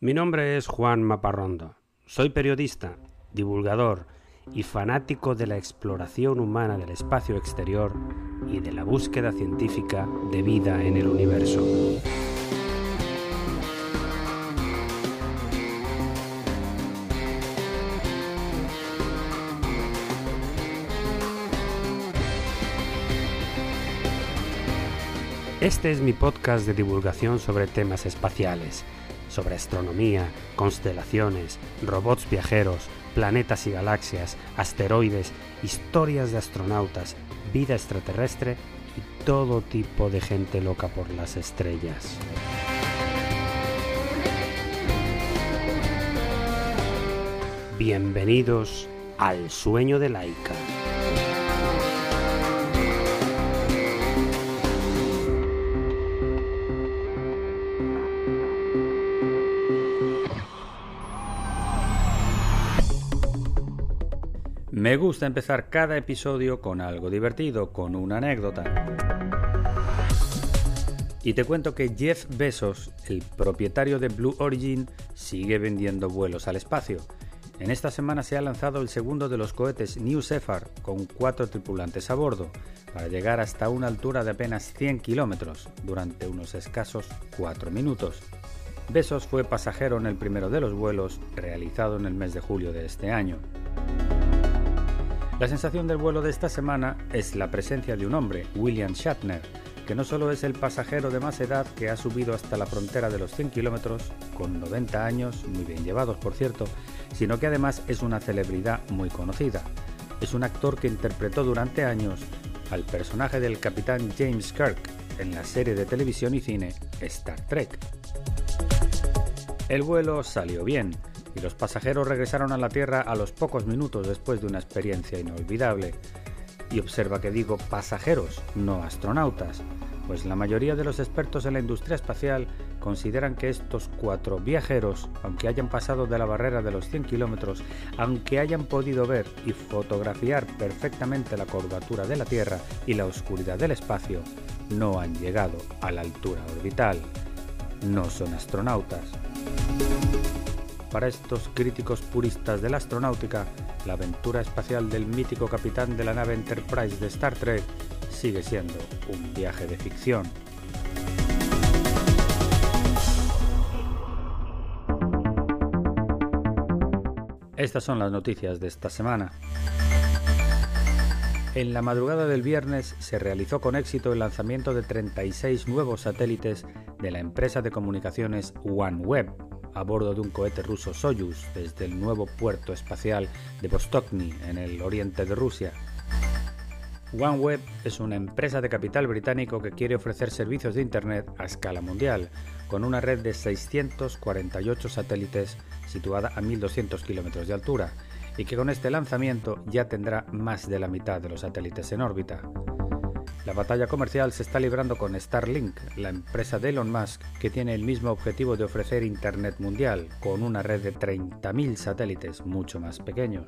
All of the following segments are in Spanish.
Mi nombre es Juan Maparrondo. Soy periodista, divulgador y fanático de la exploración humana del espacio exterior y de la búsqueda científica de vida en el universo. Este es mi podcast de divulgación sobre temas espaciales, sobre astronomía, constelaciones, robots viajeros, planetas y galaxias, asteroides, historias de astronautas, vida extraterrestre y todo tipo de gente loca por las estrellas. Bienvenidos al sueño de Laika. Me gusta empezar cada episodio con algo divertido, con una anécdota. Y te cuento que Jeff Bezos, el propietario de Blue Origin, sigue vendiendo vuelos al espacio. En esta semana se ha lanzado el segundo de los cohetes New Shepard con cuatro tripulantes a bordo, para llegar hasta una altura de apenas 100 kilómetros durante unos escasos 4 minutos. Bezos fue pasajero en el primero de los vuelos, realizado en el mes de julio de este año. La sensación del vuelo de esta semana es la presencia de un hombre, William Shatner, que no solo es el pasajero de más edad que ha subido hasta la frontera de los 100 kilómetros, con 90 años, muy bien llevados por cierto, sino que además es una celebridad muy conocida. Es un actor que interpretó durante años al personaje del capitán James Kirk en la serie de televisión y cine Star Trek. El vuelo salió bien, y los pasajeros regresaron a la Tierra a los pocos minutos después de una experiencia inolvidable. Y observa que digo pasajeros, no astronautas, pues la mayoría de los expertos en la industria espacial consideran que estos cuatro viajeros, aunque hayan pasado de la barrera de los 100 kilómetros, aunque hayan podido ver y fotografiar perfectamente la curvatura de la Tierra y la oscuridad del espacio, no han llegado a la altura orbital. No son astronautas. Para estos críticos puristas de la astronáutica, la aventura espacial del mítico capitán de la nave Enterprise de Star Trek sigue siendo un viaje de ficción. Estas son las noticias de esta semana. En la madrugada del viernes se realizó con éxito el lanzamiento de 36 nuevos satélites de la empresa de comunicaciones OneWeb, a bordo de un cohete ruso Soyuz desde el nuevo puerto espacial de Vostokny en el oriente de Rusia. OneWeb es una empresa de capital británico que quiere ofrecer servicios de Internet a escala mundial, con una red de 648 satélites situada a 1.200 kilómetros de altura, y que con este lanzamiento ya tendrá más de la mitad de los satélites en órbita. La batalla comercial se está librando con Starlink, la empresa de Elon Musk, que tiene el mismo objetivo de ofrecer Internet mundial, con una red de 30.000 satélites mucho más pequeños.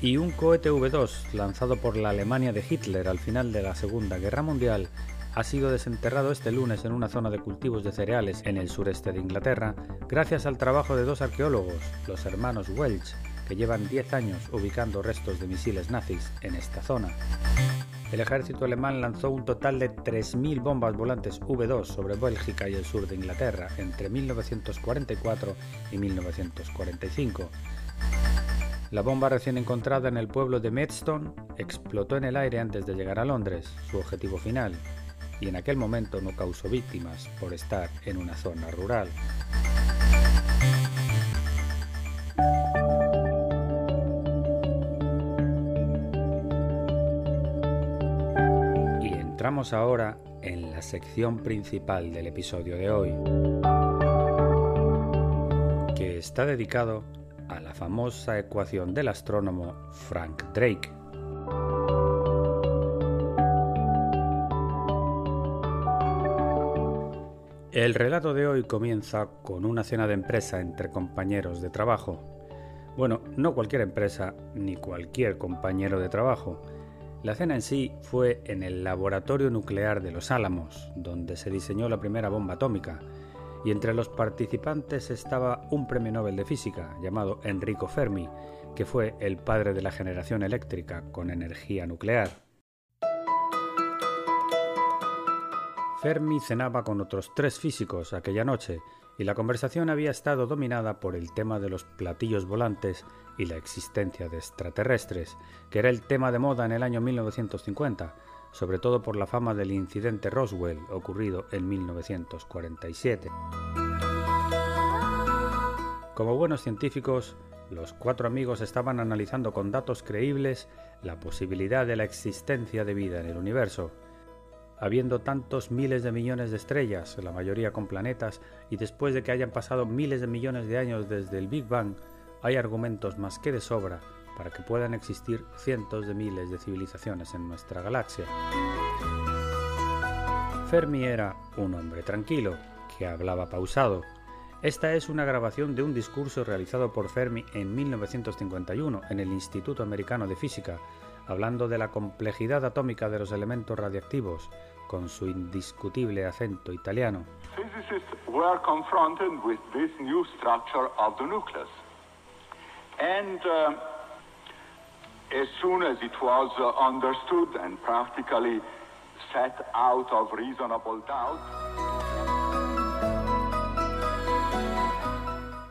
Y un cohete V2, lanzado por la Alemania de Hitler al final de la Segunda Guerra Mundial, ha sido desenterrado este lunes en una zona de cultivos de cereales en el sureste de Inglaterra, gracias al trabajo de dos arqueólogos, los hermanos Welch, que llevan 10 años ubicando restos de misiles nazis en esta zona. El ejército alemán lanzó un total de 3.000 bombas volantes V2 sobre Bélgica y el sur de Inglaterra entre 1944 y 1945. La bomba recién encontrada en el pueblo de Maidstone explotó en el aire antes de llegar a Londres, su objetivo final, y en aquel momento no causó víctimas por estar en una zona rural. Entramos ahora en la sección principal del episodio de hoy, que está dedicado a la famosa ecuación del astrónomo Frank Drake. El relato de hoy comienza con una cena de empresa entre compañeros de trabajo. Bueno, no cualquier empresa ni cualquier compañero de trabajo, la cena en sí fue en el laboratorio nuclear de Los Álamos, donde se diseñó la primera bomba atómica, y entre los participantes estaba un premio Nobel de Física llamado Enrico Fermi, que fue el padre de la generación eléctrica con energía nuclear. Fermi cenaba con otros tres físicos aquella noche y la conversación había estado dominada por el tema de los platillos volantes y la existencia de extraterrestres, que era el tema de moda en el año 1950, sobre todo por la fama del incidente Roswell ocurrido en 1947. Como buenos científicos, los cuatro amigos estaban analizando con datos creíbles la posibilidad de la existencia de vida en el universo, habiendo tantos miles de millones de estrellas, la mayoría con planetas, y después de que hayan pasado miles de millones de años desde el Big Bang, hay argumentos más que de sobra para que puedan existir cientos de miles de civilizaciones en nuestra galaxia. Fermi era un hombre tranquilo, que hablaba pausado. Esta es una grabación de un discurso realizado por Fermi en 1951 en el Instituto Americano de Física, hablando de la complejidad atómica de los elementos radiactivos, con su indiscutible acento italiano. Physicists were confronted with this new structure of the nucleus. And uh, as soon as it was understood and practically set out of reasonable doubt,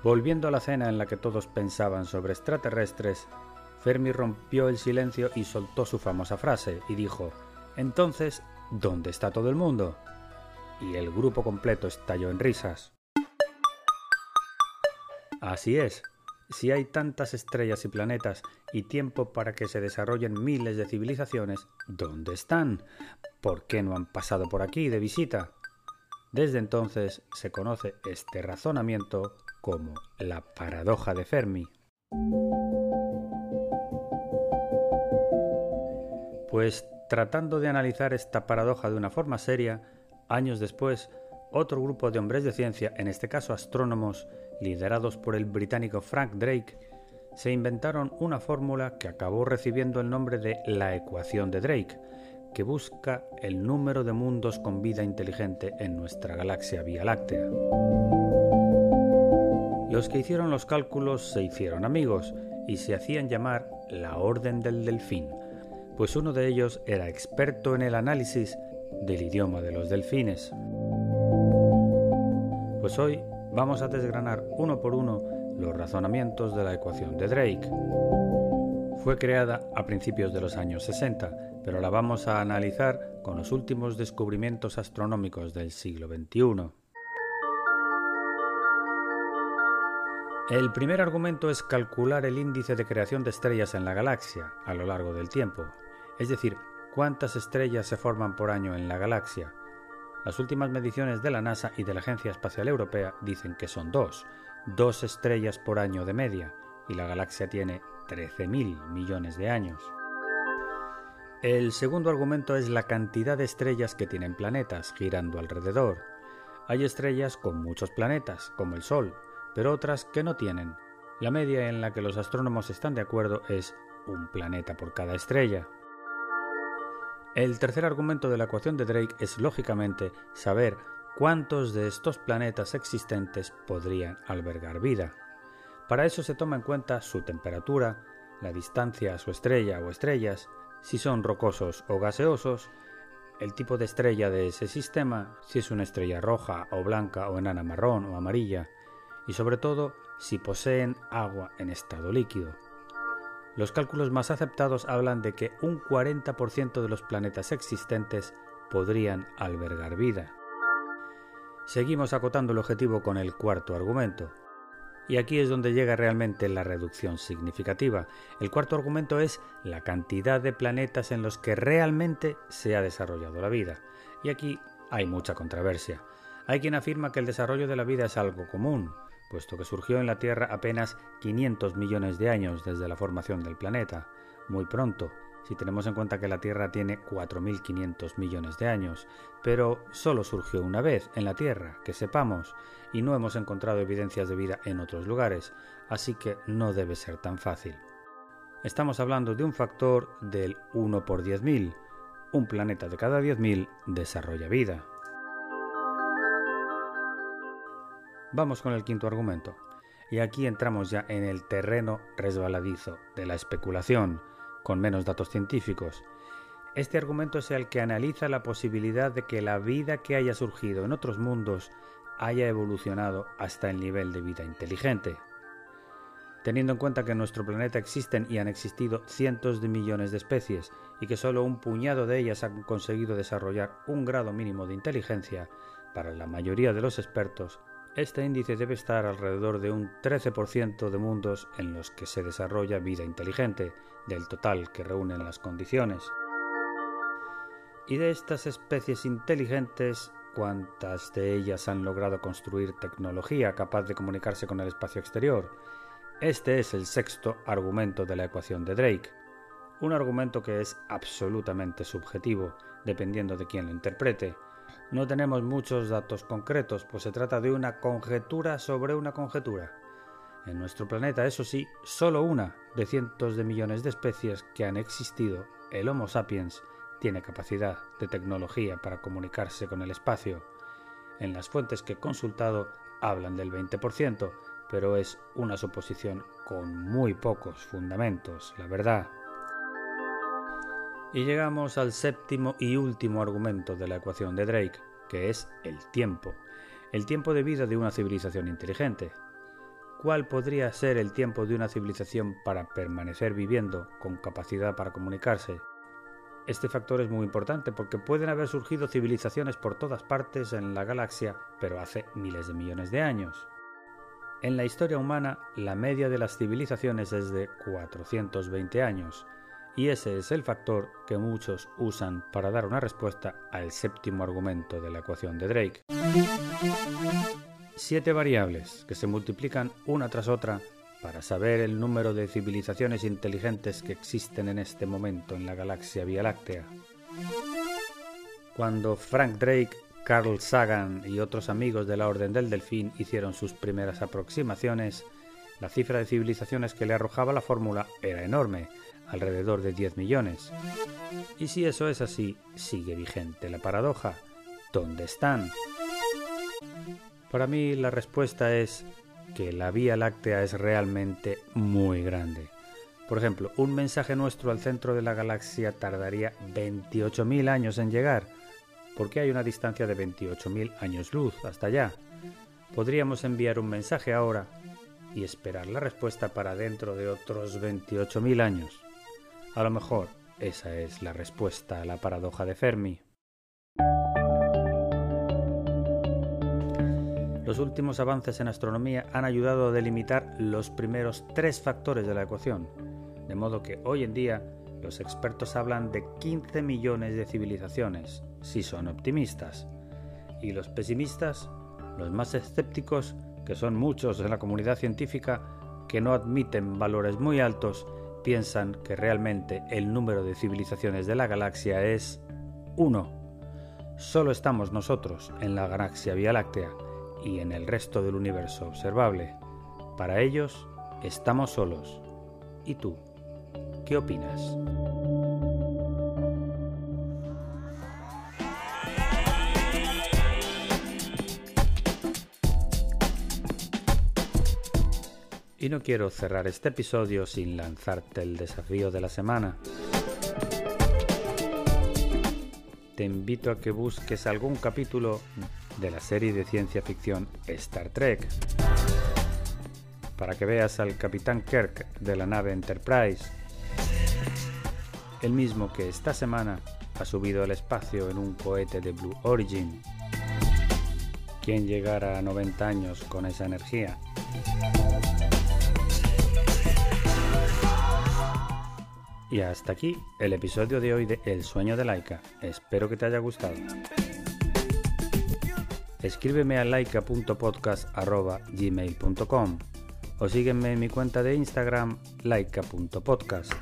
Volviendo a la cena en la que todos pensaban sobre extraterrestres, Fermi rompió el silencio y soltó su famosa frase y dijo, Entonces, ¿dónde está todo el mundo? Y el grupo completo estalló en risas. Así es, si hay tantas estrellas y planetas y tiempo para que se desarrollen miles de civilizaciones, ¿dónde están? ¿Por qué no han pasado por aquí de visita? Desde entonces se conoce este razonamiento como la paradoja de Fermi. Pues tratando de analizar esta paradoja de una forma seria, años después, otro grupo de hombres de ciencia, en este caso astrónomos, liderados por el británico Frank Drake, se inventaron una fórmula que acabó recibiendo el nombre de la ecuación de Drake, que busca el número de mundos con vida inteligente en nuestra galaxia Vía Láctea. Los que hicieron los cálculos se hicieron amigos y se hacían llamar la Orden del Delfín, pues uno de ellos era experto en el análisis del idioma de los delfines. Pues hoy vamos a desgranar uno por uno los razonamientos de la ecuación de Drake. Fue creada a principios de los años 60, pero la vamos a analizar con los últimos descubrimientos astronómicos del siglo XXI. El primer argumento es calcular el índice de creación de estrellas en la galaxia a lo largo del tiempo, es decir, cuántas estrellas se forman por año en la galaxia. Las últimas mediciones de la NASA y de la Agencia Espacial Europea dicen que son dos, dos estrellas por año de media, y la galaxia tiene 13.000 millones de años. El segundo argumento es la cantidad de estrellas que tienen planetas girando alrededor. Hay estrellas con muchos planetas, como el Sol, pero otras que no tienen. La media en la que los astrónomos están de acuerdo es un planeta por cada estrella. El tercer argumento de la ecuación de Drake es, lógicamente, saber cuántos de estos planetas existentes podrían albergar vida. Para eso se toma en cuenta su temperatura, la distancia a su estrella o estrellas, si son rocosos o gaseosos, el tipo de estrella de ese sistema, si es una estrella roja o blanca o enana marrón o amarilla, y sobre todo si poseen agua en estado líquido. Los cálculos más aceptados hablan de que un 40% de los planetas existentes podrían albergar vida. Seguimos acotando el objetivo con el cuarto argumento. Y aquí es donde llega realmente la reducción significativa. El cuarto argumento es la cantidad de planetas en los que realmente se ha desarrollado la vida. Y aquí hay mucha controversia. Hay quien afirma que el desarrollo de la vida es algo común, puesto que surgió en la Tierra apenas 500 millones de años desde la formación del planeta, muy pronto, si tenemos en cuenta que la Tierra tiene 4.500 millones de años, pero solo surgió una vez en la Tierra, que sepamos, y no hemos encontrado evidencias de vida en otros lugares, así que no debe ser tan fácil. Estamos hablando de un factor del 1 por 10.000. Un planeta de cada 10.000 desarrolla vida. Vamos con el quinto argumento. Y aquí entramos ya en el terreno resbaladizo de la especulación, con menos datos científicos. Este argumento es el que analiza la posibilidad de que la vida que haya surgido en otros mundos haya evolucionado hasta el nivel de vida inteligente. Teniendo en cuenta que en nuestro planeta existen y han existido cientos de millones de especies y que solo un puñado de ellas han conseguido desarrollar un grado mínimo de inteligencia, para la mayoría de los expertos, este índice debe estar alrededor de un 13% de mundos en los que se desarrolla vida inteligente, del total que reúnen las condiciones. Y de estas especies inteligentes, ¿cuántas de ellas han logrado construir tecnología capaz de comunicarse con el espacio exterior? Este es el sexto argumento de la ecuación de Drake, un argumento que es absolutamente subjetivo, dependiendo de quién lo interprete. No tenemos muchos datos concretos, pues se trata de una conjetura sobre una conjetura. En nuestro planeta, eso sí, solo una de cientos de millones de especies que han existido, el Homo sapiens, tiene capacidad de tecnología para comunicarse con el espacio. En las fuentes que he consultado hablan del 20%, pero es una suposición con muy pocos fundamentos, la verdad. Y llegamos al séptimo y último argumento de la ecuación de Drake, que es el tiempo, el tiempo de vida de una civilización inteligente. ¿Cuál podría ser el tiempo de una civilización para permanecer viviendo con capacidad para comunicarse? Este factor es muy importante porque pueden haber surgido civilizaciones por todas partes en la galaxia, pero hace miles de millones de años. En la historia humana, la media de las civilizaciones es de 420 años, y ese es el factor que muchos usan para dar una respuesta al séptimo argumento de la ecuación de Drake. Siete variables que se multiplican una tras otra para saber el número de civilizaciones inteligentes que existen en este momento en la galaxia Vía Láctea. Cuando Frank Drake Carl Sagan y otros amigos de la Orden del Delfín hicieron sus primeras aproximaciones, la cifra de civilizaciones que le arrojaba la fórmula era enorme, alrededor de 10 millones. Y si eso es así, sigue vigente la paradoja. ¿Dónde están? Para mí la respuesta es que la Vía Láctea es realmente muy grande. Por ejemplo, un mensaje nuestro al centro de la galaxia tardaría 28.000 años en llegar, porque hay una distancia de 28.000 años luz hasta allá. Podríamos enviar un mensaje ahora y esperar la respuesta para dentro de otros 28.000 años. A lo mejor esa es la respuesta a la paradoja de Fermi. Los últimos avances en astronomía han ayudado a delimitar los primeros tres factores de la ecuación, de modo que hoy en día los expertos hablan de 15 millones de civilizaciones, si son optimistas. Y los pesimistas, los más escépticos, que son muchos en la comunidad científica, que no admiten valores muy altos, piensan que realmente el número de civilizaciones de la galaxia es 1. Solo estamos nosotros en la galaxia Vía Láctea y en el resto del universo observable. Para ellos, estamos solos. ¿Y tú? ¿Qué opinas? Y no quiero cerrar este episodio sin lanzarte el desafío de la semana. Te invito a que busques algún capítulo de la serie de ciencia ficción Star Trek para que veas al capitán Kirk de la nave Enterprise el mismo que esta semana ha subido al espacio en un cohete de Blue Origin. ¿Quién llegara a 90 años con esa energía? Y hasta aquí el episodio de hoy de El sueño de Laika. Espero que te haya gustado. Escríbeme a laika.podcast.gmail.com o sígueme en mi cuenta de Instagram laika.podcast.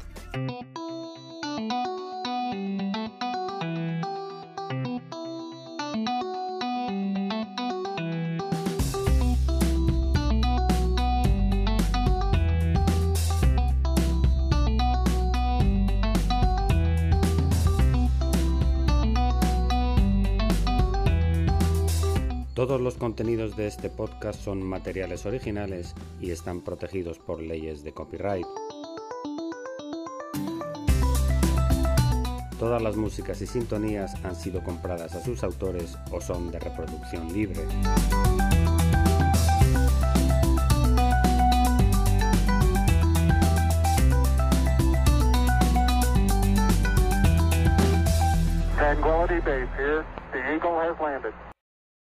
los contenidos de este podcast son materiales originales y están protegidos por leyes de copyright. Todas las músicas y sintonías han sido compradas a sus autores o son de reproducción libre. Tranquility Base here. The Eagle has landed.